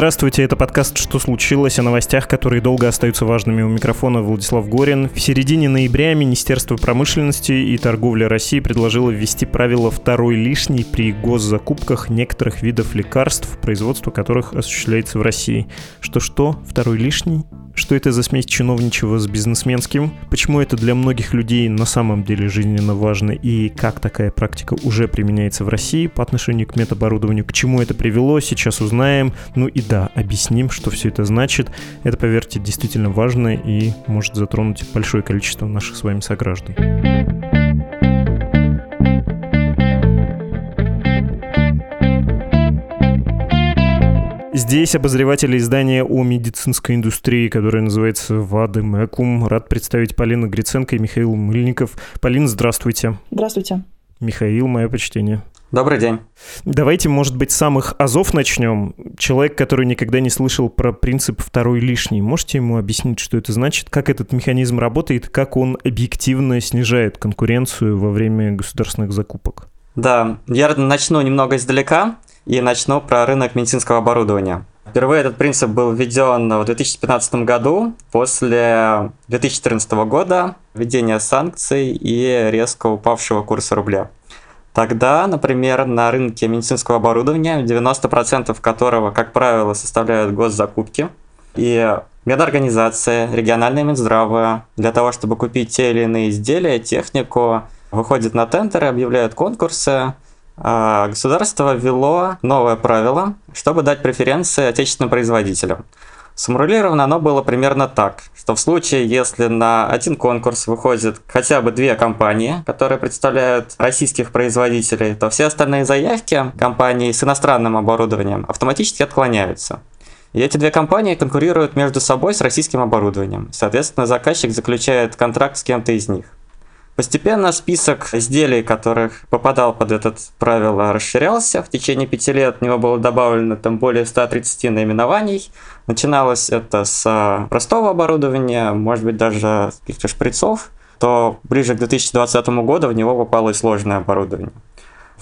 Здравствуйте, это подкаст «Что случилось?» о новостях, которые долго остаются важными у микрофона Владислав Горин. В середине ноября Министерство промышленности и торговли России предложило ввести правило «второй лишний» при госзакупках некоторых видов лекарств, производство которых осуществляется в России. Что-что? Второй лишний? Что это за смесь чиновничего с бизнесменским? Почему это для многих людей на самом деле жизненно важно? И как такая практика уже применяется в России по отношению к медоборудованию? К чему это привело? Сейчас узнаем. Ну и да, объясним, что все это значит. Это, поверьте, действительно важно и может затронуть большое количество наших с вами сограждан. Здесь обозреватель издания о медицинской индустрии, которое называется «Вады Мэкум». Рад представить Полину Гриценко и Михаил Мыльников. Полин, здравствуйте. Здравствуйте. Михаил, мое почтение. Добрый день. Давайте, может быть, с самых азов начнем. Человек, который никогда не слышал про принцип «второй лишний», можете ему объяснить, что это значит, как этот механизм работает, как он объективно снижает конкуренцию во время государственных закупок? Да, я начну немного издалека и начну про рынок медицинского оборудования. Впервые этот принцип был введен в 2015 году после 2014 года введения санкций и резко упавшего курса рубля. Тогда, например, на рынке медицинского оборудования, 90% которого, как правило, составляют госзакупки, и медорганизация, региональные Минздравы для того, чтобы купить те или иные изделия, технику, выходят на тендеры, объявляют конкурсы, государство ввело новое правило, чтобы дать преференции отечественным производителям. Сформулировано оно было примерно так, что в случае, если на один конкурс выходит хотя бы две компании, которые представляют российских производителей, то все остальные заявки компаний с иностранным оборудованием автоматически отклоняются. И эти две компании конкурируют между собой с российским оборудованием. Соответственно, заказчик заключает контракт с кем-то из них. Постепенно список изделий, которых попадал под это правило, расширялся. В течение пяти лет в него было добавлено там более 130 наименований. Начиналось это с простого оборудования, может быть даже каких-то шприцов, то ближе к 2020 году в него попало и сложное оборудование.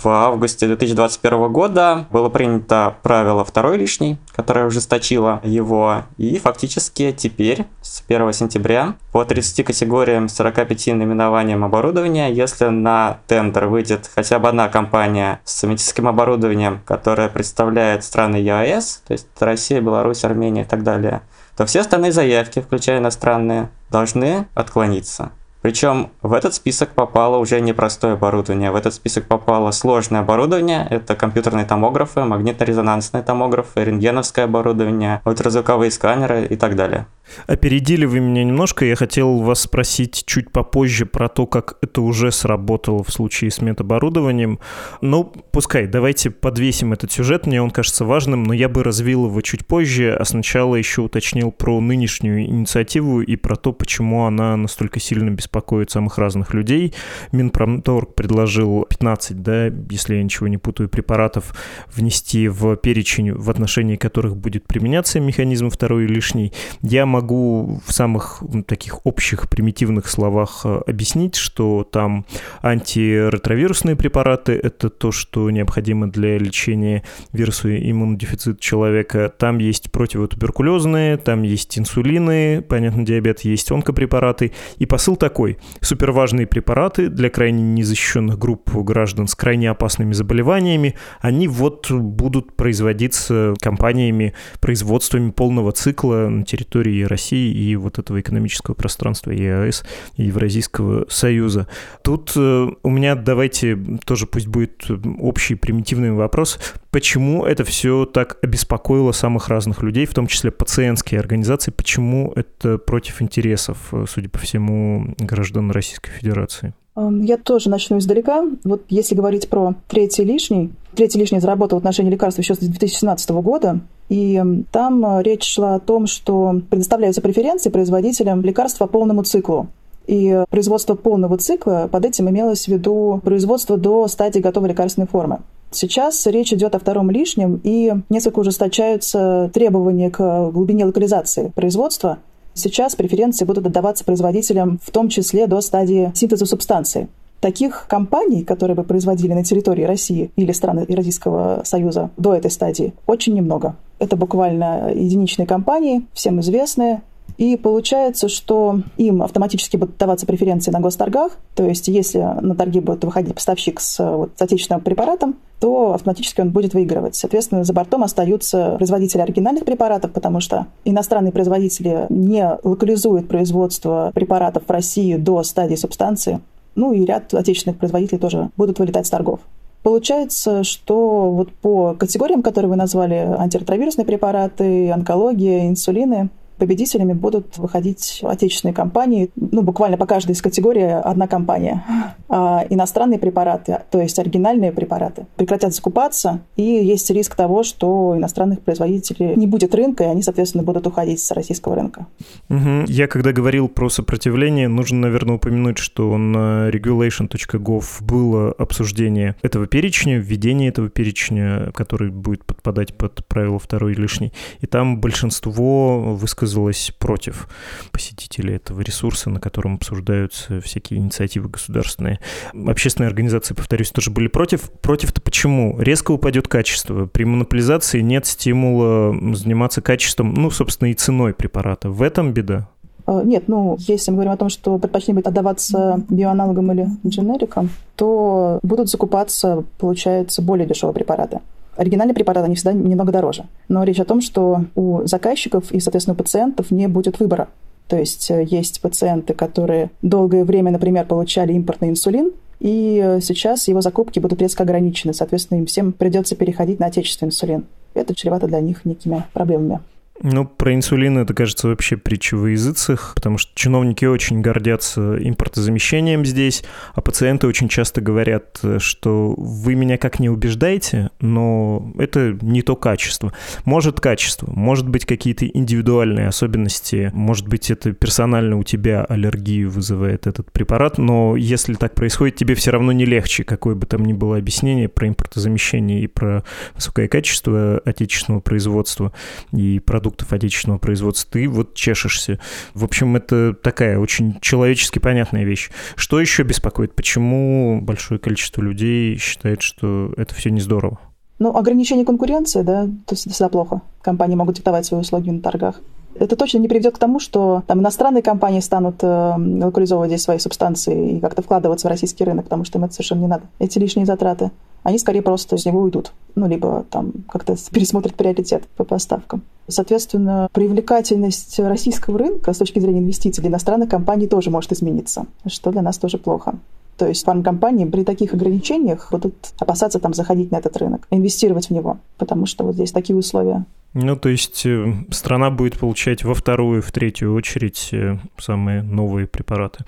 В августе 2021 года было принято правило второй лишний, которое ужесточило его. И фактически теперь, с 1 сентября, по 30 категориям 45 наименованиям оборудования, если на тендер выйдет хотя бы одна компания с медицинским оборудованием, которая представляет страны ЕАЭС, то есть Россия, Беларусь, Армения и так далее, то все остальные заявки, включая иностранные, должны отклониться. Причем в этот список попало уже не простое оборудование, в этот список попало сложное оборудование, это компьютерные томографы, магнитно-резонансные томографы, рентгеновское оборудование, ультразвуковые сканеры и так далее. Опередили вы меня немножко, я хотел вас спросить чуть попозже про то, как это уже сработало в случае с медоборудованием. Ну, пускай, давайте подвесим этот сюжет, мне он кажется важным, но я бы развил его чуть позже, а сначала еще уточнил про нынешнюю инициативу и про то, почему она настолько сильно беспокоит самых разных людей. Минпромторг предложил 15, да, если я ничего не путаю, препаратов внести в перечень, в отношении которых будет применяться механизм второй лишний. Я могу в самых таких общих примитивных словах э, объяснить, что там антиретровирусные препараты — это то, что необходимо для лечения вируса иммунодефицита человека. Там есть противотуберкулезные, там есть инсулины, понятно, диабет, есть онкопрепараты. И посыл такой. Суперважные препараты для крайне незащищенных групп граждан с крайне опасными заболеваниями, они вот будут производиться компаниями, производствами полного цикла на территории России и вот этого экономического пространства ЕАЭС и Евразийского Союза. Тут э, у меня давайте тоже пусть будет общий примитивный вопрос. Почему это все так обеспокоило самых разных людей, в том числе пациентские организации? Почему это против интересов, э, судя по всему, граждан Российской Федерации? Эм, я тоже начну издалека. Вот если говорить про третий лишний, третий лишний заработал в отношении лекарств еще с 2017 года, и эм, там э, речь шла о том, что предоставляются преференции производителям лекарств по полному циклу. И производство полного цикла, под этим имелось в виду производство до стадии готовой лекарственной формы. Сейчас речь идет о втором лишнем, и несколько ужесточаются требования к глубине локализации производства. Сейчас преференции будут отдаваться производителям, в том числе до стадии синтеза субстанции. Таких компаний, которые бы производили на территории России или страны Евразийского Союза до этой стадии, очень немного. Это буквально единичные компании, всем известные, и получается, что им автоматически будут даваться преференции на госторгах. То есть, если на торги будет выходить поставщик с, вот, с отечественным препаратом, то автоматически он будет выигрывать. Соответственно, за бортом остаются производители оригинальных препаратов, потому что иностранные производители не локализуют производство препаратов в России до стадии субстанции. Ну и ряд отечественных производителей тоже будут вылетать с торгов. Получается, что вот по категориям, которые вы назвали, антиретровирусные препараты, онкология, инсулины, победителями будут выходить отечественные компании, ну, буквально по каждой из категорий одна компания. А иностранные препараты, то есть оригинальные препараты, прекратят закупаться, и есть риск того, что иностранных производителей не будет рынка, и они, соответственно, будут уходить с российского рынка. Угу. Я когда говорил про сопротивление, нужно, наверное, упомянуть, что на regulation.gov было обсуждение этого перечня, введение этого перечня, который будет подпадать под правило второй лишний, и там большинство высказалось высказалась против посетителей этого ресурса, на котором обсуждаются всякие инициативы государственные. Общественные организации, повторюсь, тоже были против. Против-то почему? Резко упадет качество. При монополизации нет стимула заниматься качеством, ну, собственно, и ценой препарата. В этом беда. А, нет, ну, если мы говорим о том, что предпочтение будет отдаваться биоаналогам или дженерикам, то будут закупаться, получается, более дешевые препараты. Оригинальные препараты, они всегда немного дороже. Но речь о том, что у заказчиков и, соответственно, у пациентов не будет выбора. То есть э, есть пациенты, которые долгое время, например, получали импортный инсулин, и э, сейчас его закупки будут резко ограничены. Соответственно, им всем придется переходить на отечественный инсулин. Это чревато для них некими проблемами. Ну, про инсулин это, кажется, вообще притча во языцах, потому что чиновники очень гордятся импортозамещением здесь, а пациенты очень часто говорят, что вы меня как не убеждаете, но это не то качество. Может качество, может быть какие-то индивидуальные особенности, может быть это персонально у тебя аллергию вызывает этот препарат, но если так происходит, тебе все равно не легче, какое бы там ни было объяснение про импортозамещение и про высокое качество отечественного производства и продуктов продуктов отечественного производства, ты вот чешешься. В общем, это такая очень человечески понятная вещь. Что еще беспокоит? Почему большое количество людей считает, что это все не здорово? Ну, ограничение конкуренции, да, то есть всегда плохо. Компании могут диктовать свои услуги на торгах. Это точно не приведет к тому, что там иностранные компании станут э, локализовывать здесь свои субстанции и как-то вкладываться в российский рынок, потому что им это совершенно не надо. Эти лишние затраты. Они скорее просто из него уйдут. Ну, либо там как-то пересмотрят приоритет по поставкам. Соответственно, привлекательность российского рынка с точки зрения инвестиций для иностранных компаний тоже может измениться, что для нас тоже плохо. То есть фармкомпании при таких ограничениях будут опасаться там заходить на этот рынок, инвестировать в него, потому что вот здесь такие условия. Ну, то есть э, страна будет получать во вторую, в третью очередь э, самые новые препараты.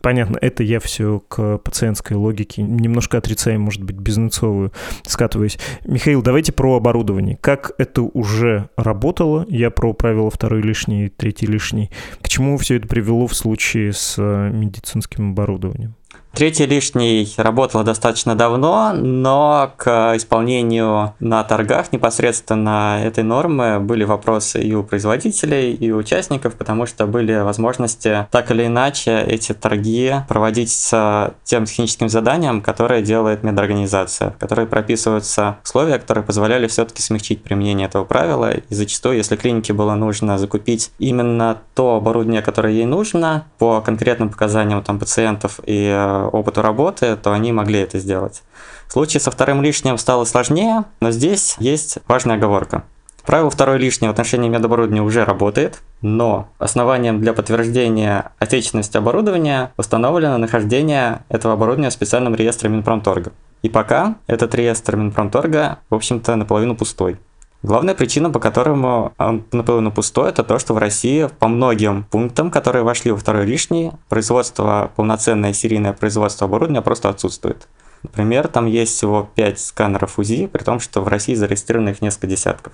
Понятно, это я все к пациентской логике, немножко отрицаем, может быть, бизнесовую, скатываюсь. Михаил, давайте про оборудование. Как это уже работало? Я про правила второй лишний, третий лишний. К чему все это привело в случае с э, медицинским оборудованием? Третий лишний работал достаточно давно, но к исполнению на торгах непосредственно этой нормы были вопросы и у производителей, и у участников, потому что были возможности так или иначе эти торги проводить с тем техническим заданием, которое делает медорганизация, в которой прописываются условия, которые позволяли все-таки смягчить применение этого правила. И зачастую, если клинике было нужно закупить именно то оборудование, которое ей нужно, по конкретным показаниям там, пациентов и э, опыту работы, то они могли это сделать. В случае со вторым лишним стало сложнее, но здесь есть важная оговорка. Правило второй лишнее в отношении медоборудования уже работает, но основанием для подтверждения отечественности оборудования установлено нахождение этого оборудования в специальном реестре Минпромторга. И пока этот реестр Минпромторга, в общем-то, наполовину пустой. Главная причина, по которому он наполовину пустой, это то, что в России по многим пунктам, которые вошли во второй лишний, производство, полноценное серийное производство оборудования просто отсутствует. Например, там есть всего 5 сканеров УЗИ, при том, что в России зарегистрировано их несколько десятков.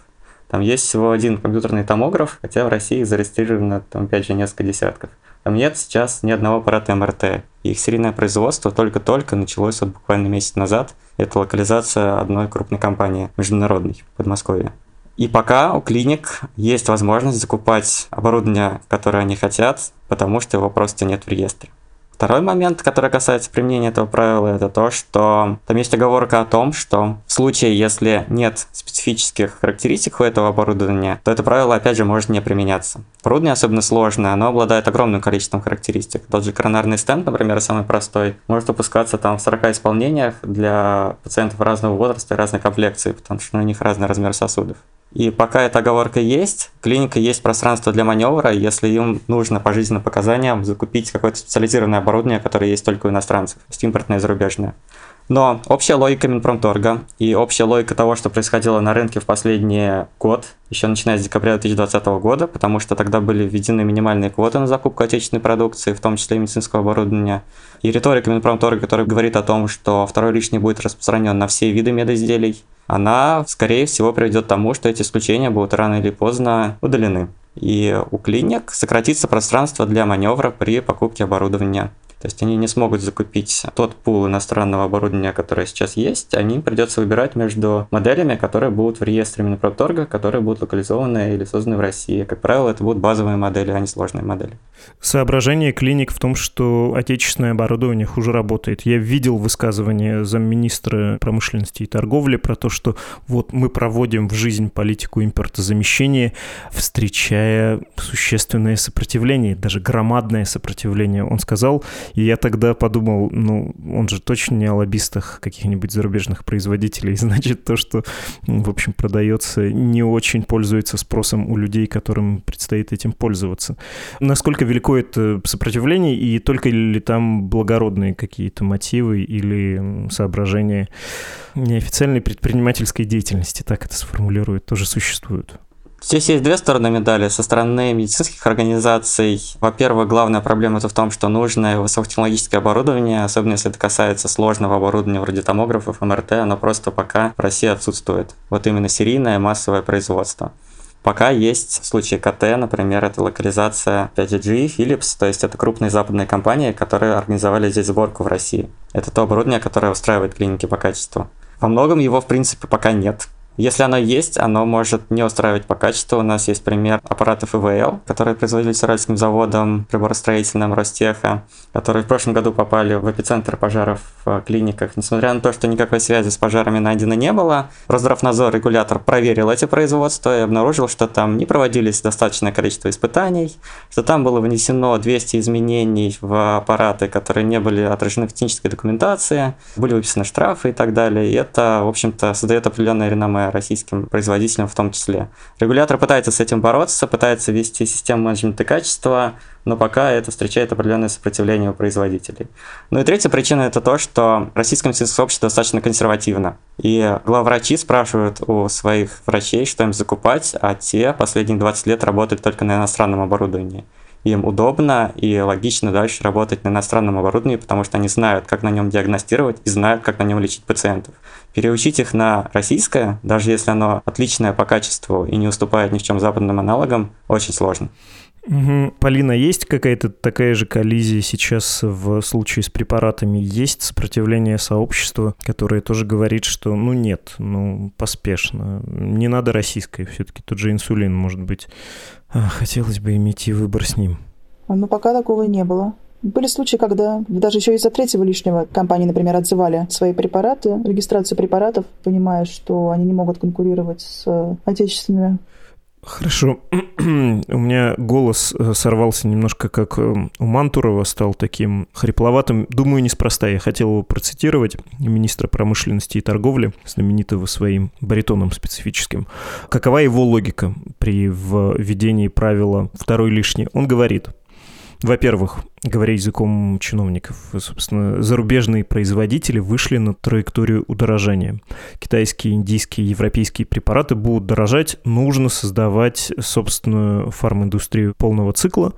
Там есть всего один компьютерный томограф, хотя в России зарегистрировано там опять же несколько десятков. Там нет сейчас ни одного аппарата МРТ. Их серийное производство только-только началось вот буквально месяц назад. Это локализация одной крупной компании, международной, в Подмосковье. И пока у клиник есть возможность закупать оборудование, которое они хотят, потому что его просто нет в реестре. Второй момент, который касается применения этого правила, это то, что там есть оговорка о том, что в случае, если нет специфических характеристик у этого оборудования, то это правило, опять же, может не применяться. Оборудование особенно сложное, оно обладает огромным количеством характеристик. Тот же коронарный стенд, например, самый простой, может выпускаться там в 40 исполнениях для пациентов разного возраста и разной комплекции, потому что у них разный размер сосудов. И пока эта оговорка есть, клиника есть пространство для маневра, если им нужно по жизненным показаниям закупить какое-то специализированное оборудование, которое есть только у иностранцев, то есть импортное и зарубежное. Но общая логика Минпромторга и общая логика того, что происходило на рынке в последний год, еще начиная с декабря 2020 года, потому что тогда были введены минимальные квоты на закупку отечественной продукции, в том числе и медицинского оборудования. И риторика Минпромторга, которая говорит о том, что второй лишний будет распространен на все виды медизделий, она, скорее всего, приведет к тому, что эти исключения будут рано или поздно удалены. И у клиник сократится пространство для маневра при покупке оборудования. То есть они не смогут закупить тот пул иностранного оборудования, которое сейчас есть, они придется выбирать между моделями, которые будут в реестре Минпромторга, которые будут локализованы или созданы в России. Как правило, это будут базовые модели, а не сложные модели. Соображение клиник в том, что отечественное оборудование хуже работает. Я видел высказывание замминистра промышленности и торговли про то, что вот мы проводим в жизнь политику импортозамещения, встречая существенное сопротивление, даже громадное сопротивление. Он сказал, и я тогда подумал, ну, он же точно не о лоббистах каких-нибудь зарубежных производителей. Значит, то, что, в общем, продается, не очень пользуется спросом у людей, которым предстоит этим пользоваться. Насколько велико это сопротивление, и только ли там благородные какие-то мотивы или соображения неофициальной предпринимательской деятельности, так это сформулируют, тоже существуют? Здесь есть две стороны медали. Со стороны медицинских организаций, во-первых, главная проблема это в том, что нужное высокотехнологическое оборудование, особенно если это касается сложного оборудования вроде томографов, МРТ, оно просто пока в России отсутствует. Вот именно серийное массовое производство. Пока есть случаи КТ, например, это локализация 5G, Philips, то есть это крупные западные компании, которые организовали здесь сборку в России. Это то оборудование, которое устраивает клиники по качеству. Во многом его, в принципе, пока нет. Если оно есть, оно может не устраивать по качеству. У нас есть пример аппаратов ИВЛ, которые производились Уральским заводом приборостроительным Ростеха, которые в прошлом году попали в эпицентр пожаров в клиниках. Несмотря на то, что никакой связи с пожарами найдено не было, Росздравнадзор, регулятор, проверил эти производства и обнаружил, что там не проводились достаточное количество испытаний, что там было внесено 200 изменений в аппараты, которые не были отражены в технической документации, были выписаны штрафы и так далее. И это, в общем-то, создает определенное реноме российским производителям в том числе. Регулятор пытается с этим бороться, пытается ввести систему менеджмента качества, но пока это встречает определенное сопротивление у производителей. Ну и третья причина это то, что российское медицинское сообщество достаточно консервативно. И главврачи спрашивают у своих врачей, что им закупать, а те последние 20 лет работают только на иностранном оборудовании им удобно и логично дальше работать на иностранном оборудовании, потому что они знают, как на нем диагностировать и знают, как на нем лечить пациентов. Переучить их на российское, даже если оно отличное по качеству и не уступает ни в чем западным аналогам, очень сложно. Угу. Полина, есть какая-то такая же коллизия сейчас в случае с препаратами? Есть сопротивление сообщества, которое тоже говорит, что ну нет, ну поспешно, не надо российское, все-таки тот же инсулин, может быть, а, хотелось бы иметь и выбор с ним. Но пока такого не было. Были случаи, когда даже еще из-за третьего лишнего компании, например, отзывали свои препараты, регистрацию препаратов, понимая, что они не могут конкурировать с отечественными Хорошо. У меня голос э, сорвался немножко как э, у Мантурова, стал таким хрипловатым. Думаю, неспроста. Я хотел его процитировать, министра промышленности и торговли, знаменитого своим баритоном специфическим. Какова его логика при введении правила «второй лишний»? Он говорит, Во-первых, говоря языком чиновников, собственно, зарубежные производители вышли на траекторию удорожания. Китайские, индийские, европейские препараты будут дорожать, нужно создавать собственную фарминдустрию полного цикла,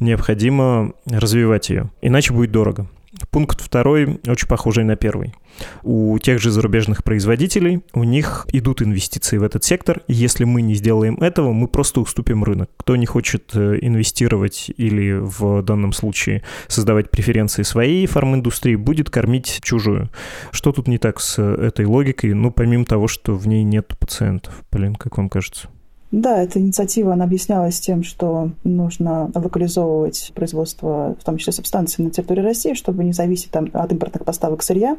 необходимо развивать ее, иначе будет дорого. Пункт второй очень похожий на первый. У тех же зарубежных производителей, у них идут инвестиции в этот сектор, если мы не сделаем этого, мы просто уступим рынок. Кто не хочет э, инвестировать или в данном случае создавать преференции своей фарминдустрии, будет кормить чужую. Что тут не так с этой логикой? Ну, помимо того, что в ней нет пациентов. Блин, как вам кажется? Да, эта инициатива, она объяснялась тем, что нужно локализовывать производство, в том числе субстанций на территории России, чтобы не зависеть там, от импортных поставок сырья.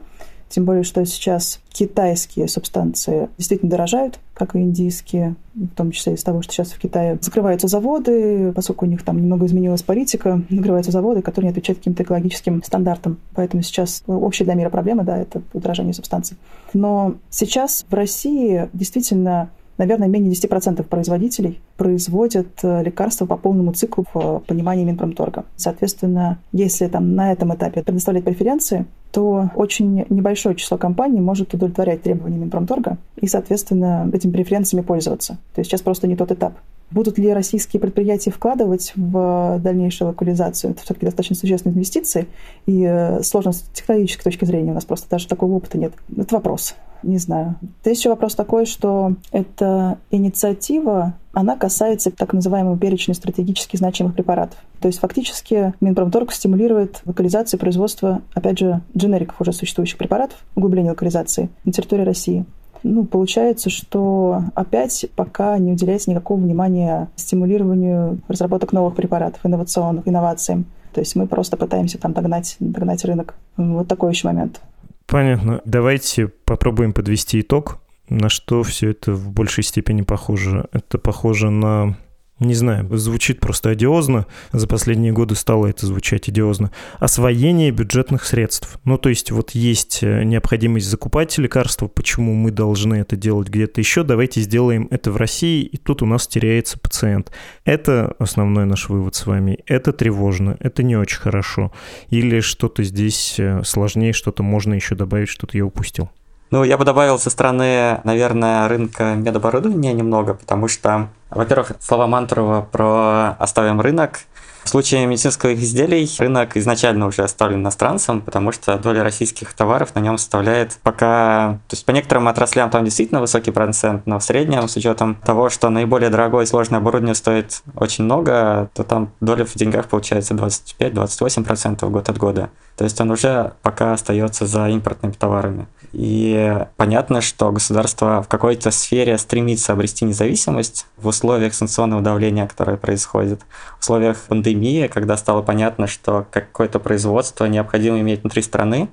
Тем более, что сейчас китайские субстанции действительно дорожают, как и индийские, в том числе из того, что сейчас в Китае закрываются заводы, поскольку у них там немного изменилась политика, закрываются заводы, которые не отвечают каким-то экологическим стандартам. Поэтому сейчас общая для мира проблема, да, это удорожание субстанций. Но сейчас в России действительно наверное, менее 10% производителей производят э, лекарства по полному циклу в понимании Минпромторга. Соответственно, если там на этом этапе предоставлять преференции, то очень небольшое число компаний может удовлетворять требованиям Минпромторга и, соответственно, этими преференциями пользоваться. То есть сейчас просто не тот этап. Будут ли российские предприятия вкладывать в дальнейшую локализацию? Это все-таки достаточно существенные инвестиции, и э, сложно с технологической точки зрения у нас просто даже такого опыта нет. Это вопрос. Не знаю. Еще вопрос такой, что эта инициатива, она касается так называемого перечня стратегически значимых препаратов. То есть фактически Минпромторг стимулирует локализацию производства, опять же, дженериков уже существующих препаратов, углубление локализации на территории России ну, получается, что опять пока не уделяется никакого внимания стимулированию разработок новых препаратов, инновационных, инновациям. То есть мы просто пытаемся там догнать, догнать рынок. Вот такой еще момент. Понятно. Давайте попробуем подвести итог. На что все это в большей степени похоже? Это похоже на не знаю, звучит просто одиозно, за последние годы стало это звучать одиозно, освоение бюджетных средств. Ну, то есть вот есть э, необходимость закупать лекарства, почему мы должны это делать где-то еще, давайте сделаем это в России, и тут у нас теряется пациент. Это основной наш вывод с вами. Это тревожно, это не очень хорошо. Или что-то здесь э, сложнее, что-то можно еще добавить, что-то я упустил. Ну, я бы добавил со стороны, наверное, рынка медоборудования немного, потому что, во-первых, слова Мантурова про «оставим рынок», в случае медицинских изделий рынок изначально уже оставлен иностранцам, потому что доля российских товаров на нем составляет пока... То есть по некоторым отраслям там действительно высокий процент, но в среднем, с учетом того, что наиболее дорогое и сложное оборудование стоит очень много, то там доля в деньгах получается 25-28% год от года. То есть он уже пока остается за импортными товарами. И понятно, что государство в какой-то сфере стремится обрести независимость в условиях санкционного давления, которое происходит, в условиях пандемии, когда стало понятно, что какое-то производство необходимо иметь внутри страны,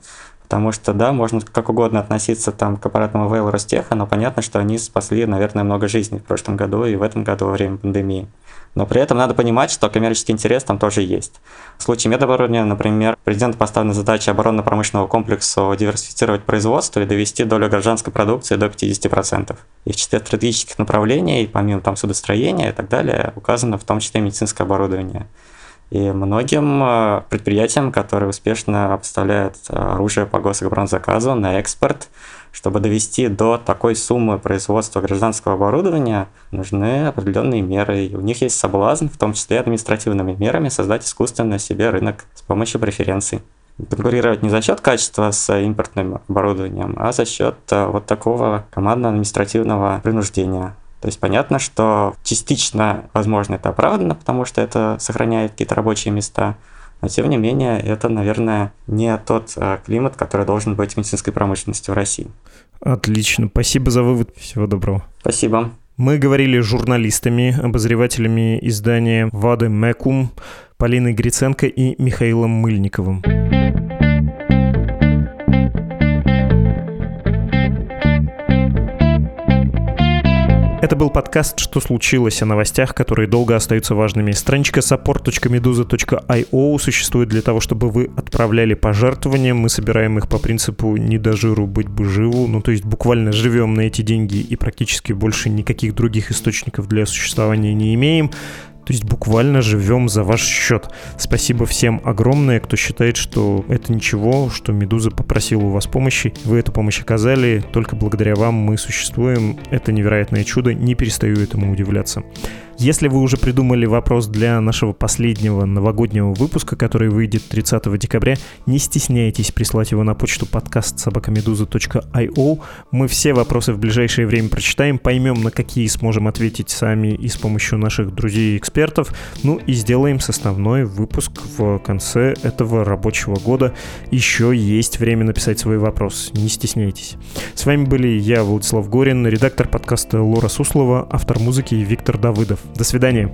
Потому что, да, можно как угодно относиться там к аппаратному ВЛ Ростеха, но понятно, что они спасли, наверное, много жизней в прошлом году и в этом году во время пандемии. Но при этом надо понимать, что коммерческий интерес там тоже есть. В случае медоборудования, например, президент поставлена задача оборонно-промышленного комплексу диверсифицировать производство и довести долю гражданской продукции до 50%. И в числе стратегических направлений, помимо там судостроения и так далее, указано в том числе медицинское оборудование. И многим э, предприятиям, которые успешно поставляют оружие по гособоронзаказу на экспорт, чтобы довести до такой суммы производства гражданского оборудования, нужны определенные меры. И у них есть соблазн, в том числе административными мерами, создать искусственно себе рынок с помощью преференций. Конкурировать не за счет качества с импортным оборудованием, а за счет э, вот такого командно-административного принуждения. То есть понятно, что частично, возможно, это оправдано, потому что это сохраняет какие-то рабочие места, но тем не менее, это, наверное, не тот э, климат, который должен быть в медицинской промышленности в России. Отлично. Спасибо за вывод. Всего доброго. Спасибо. Мы говорили с журналистами, обозревателями издания «Вады Мекум» Полиной Гриценко и Михаилом Мыльниковым. Это был подкаст «Что случилось?» о новостях, которые долго остаются важными. Страничка support.meduza.io существует для того, чтобы вы отправляли пожертвования. Мы собираем их по принципу «не до жиру быть бы живу». Ну, то есть буквально живем на эти деньги и практически больше никаких других источников для существования не имеем. То есть буквально живем за ваш счет. Спасибо всем огромное, кто считает, что это ничего, что Медуза попросила у вас помощи. Вы эту помощь оказали. Только благодаря вам мы существуем. Это невероятное чудо. Не перестаю этому удивляться. Если вы уже придумали вопрос для нашего последнего новогоднего выпуска, который выйдет 30 декабря, не стесняйтесь прислать его на почту подкаст собакамедуза.io. Мы все вопросы в ближайшее время прочитаем, поймем, на какие сможем ответить сами и с помощью наших друзей и экспертов, ну и сделаем составной выпуск в конце этого рабочего года. Еще есть время написать свой вопрос, не стесняйтесь. С вами были я, Владислав Горин, редактор подкаста Лора Суслова, автор музыки Виктор Давыдов. До свидания.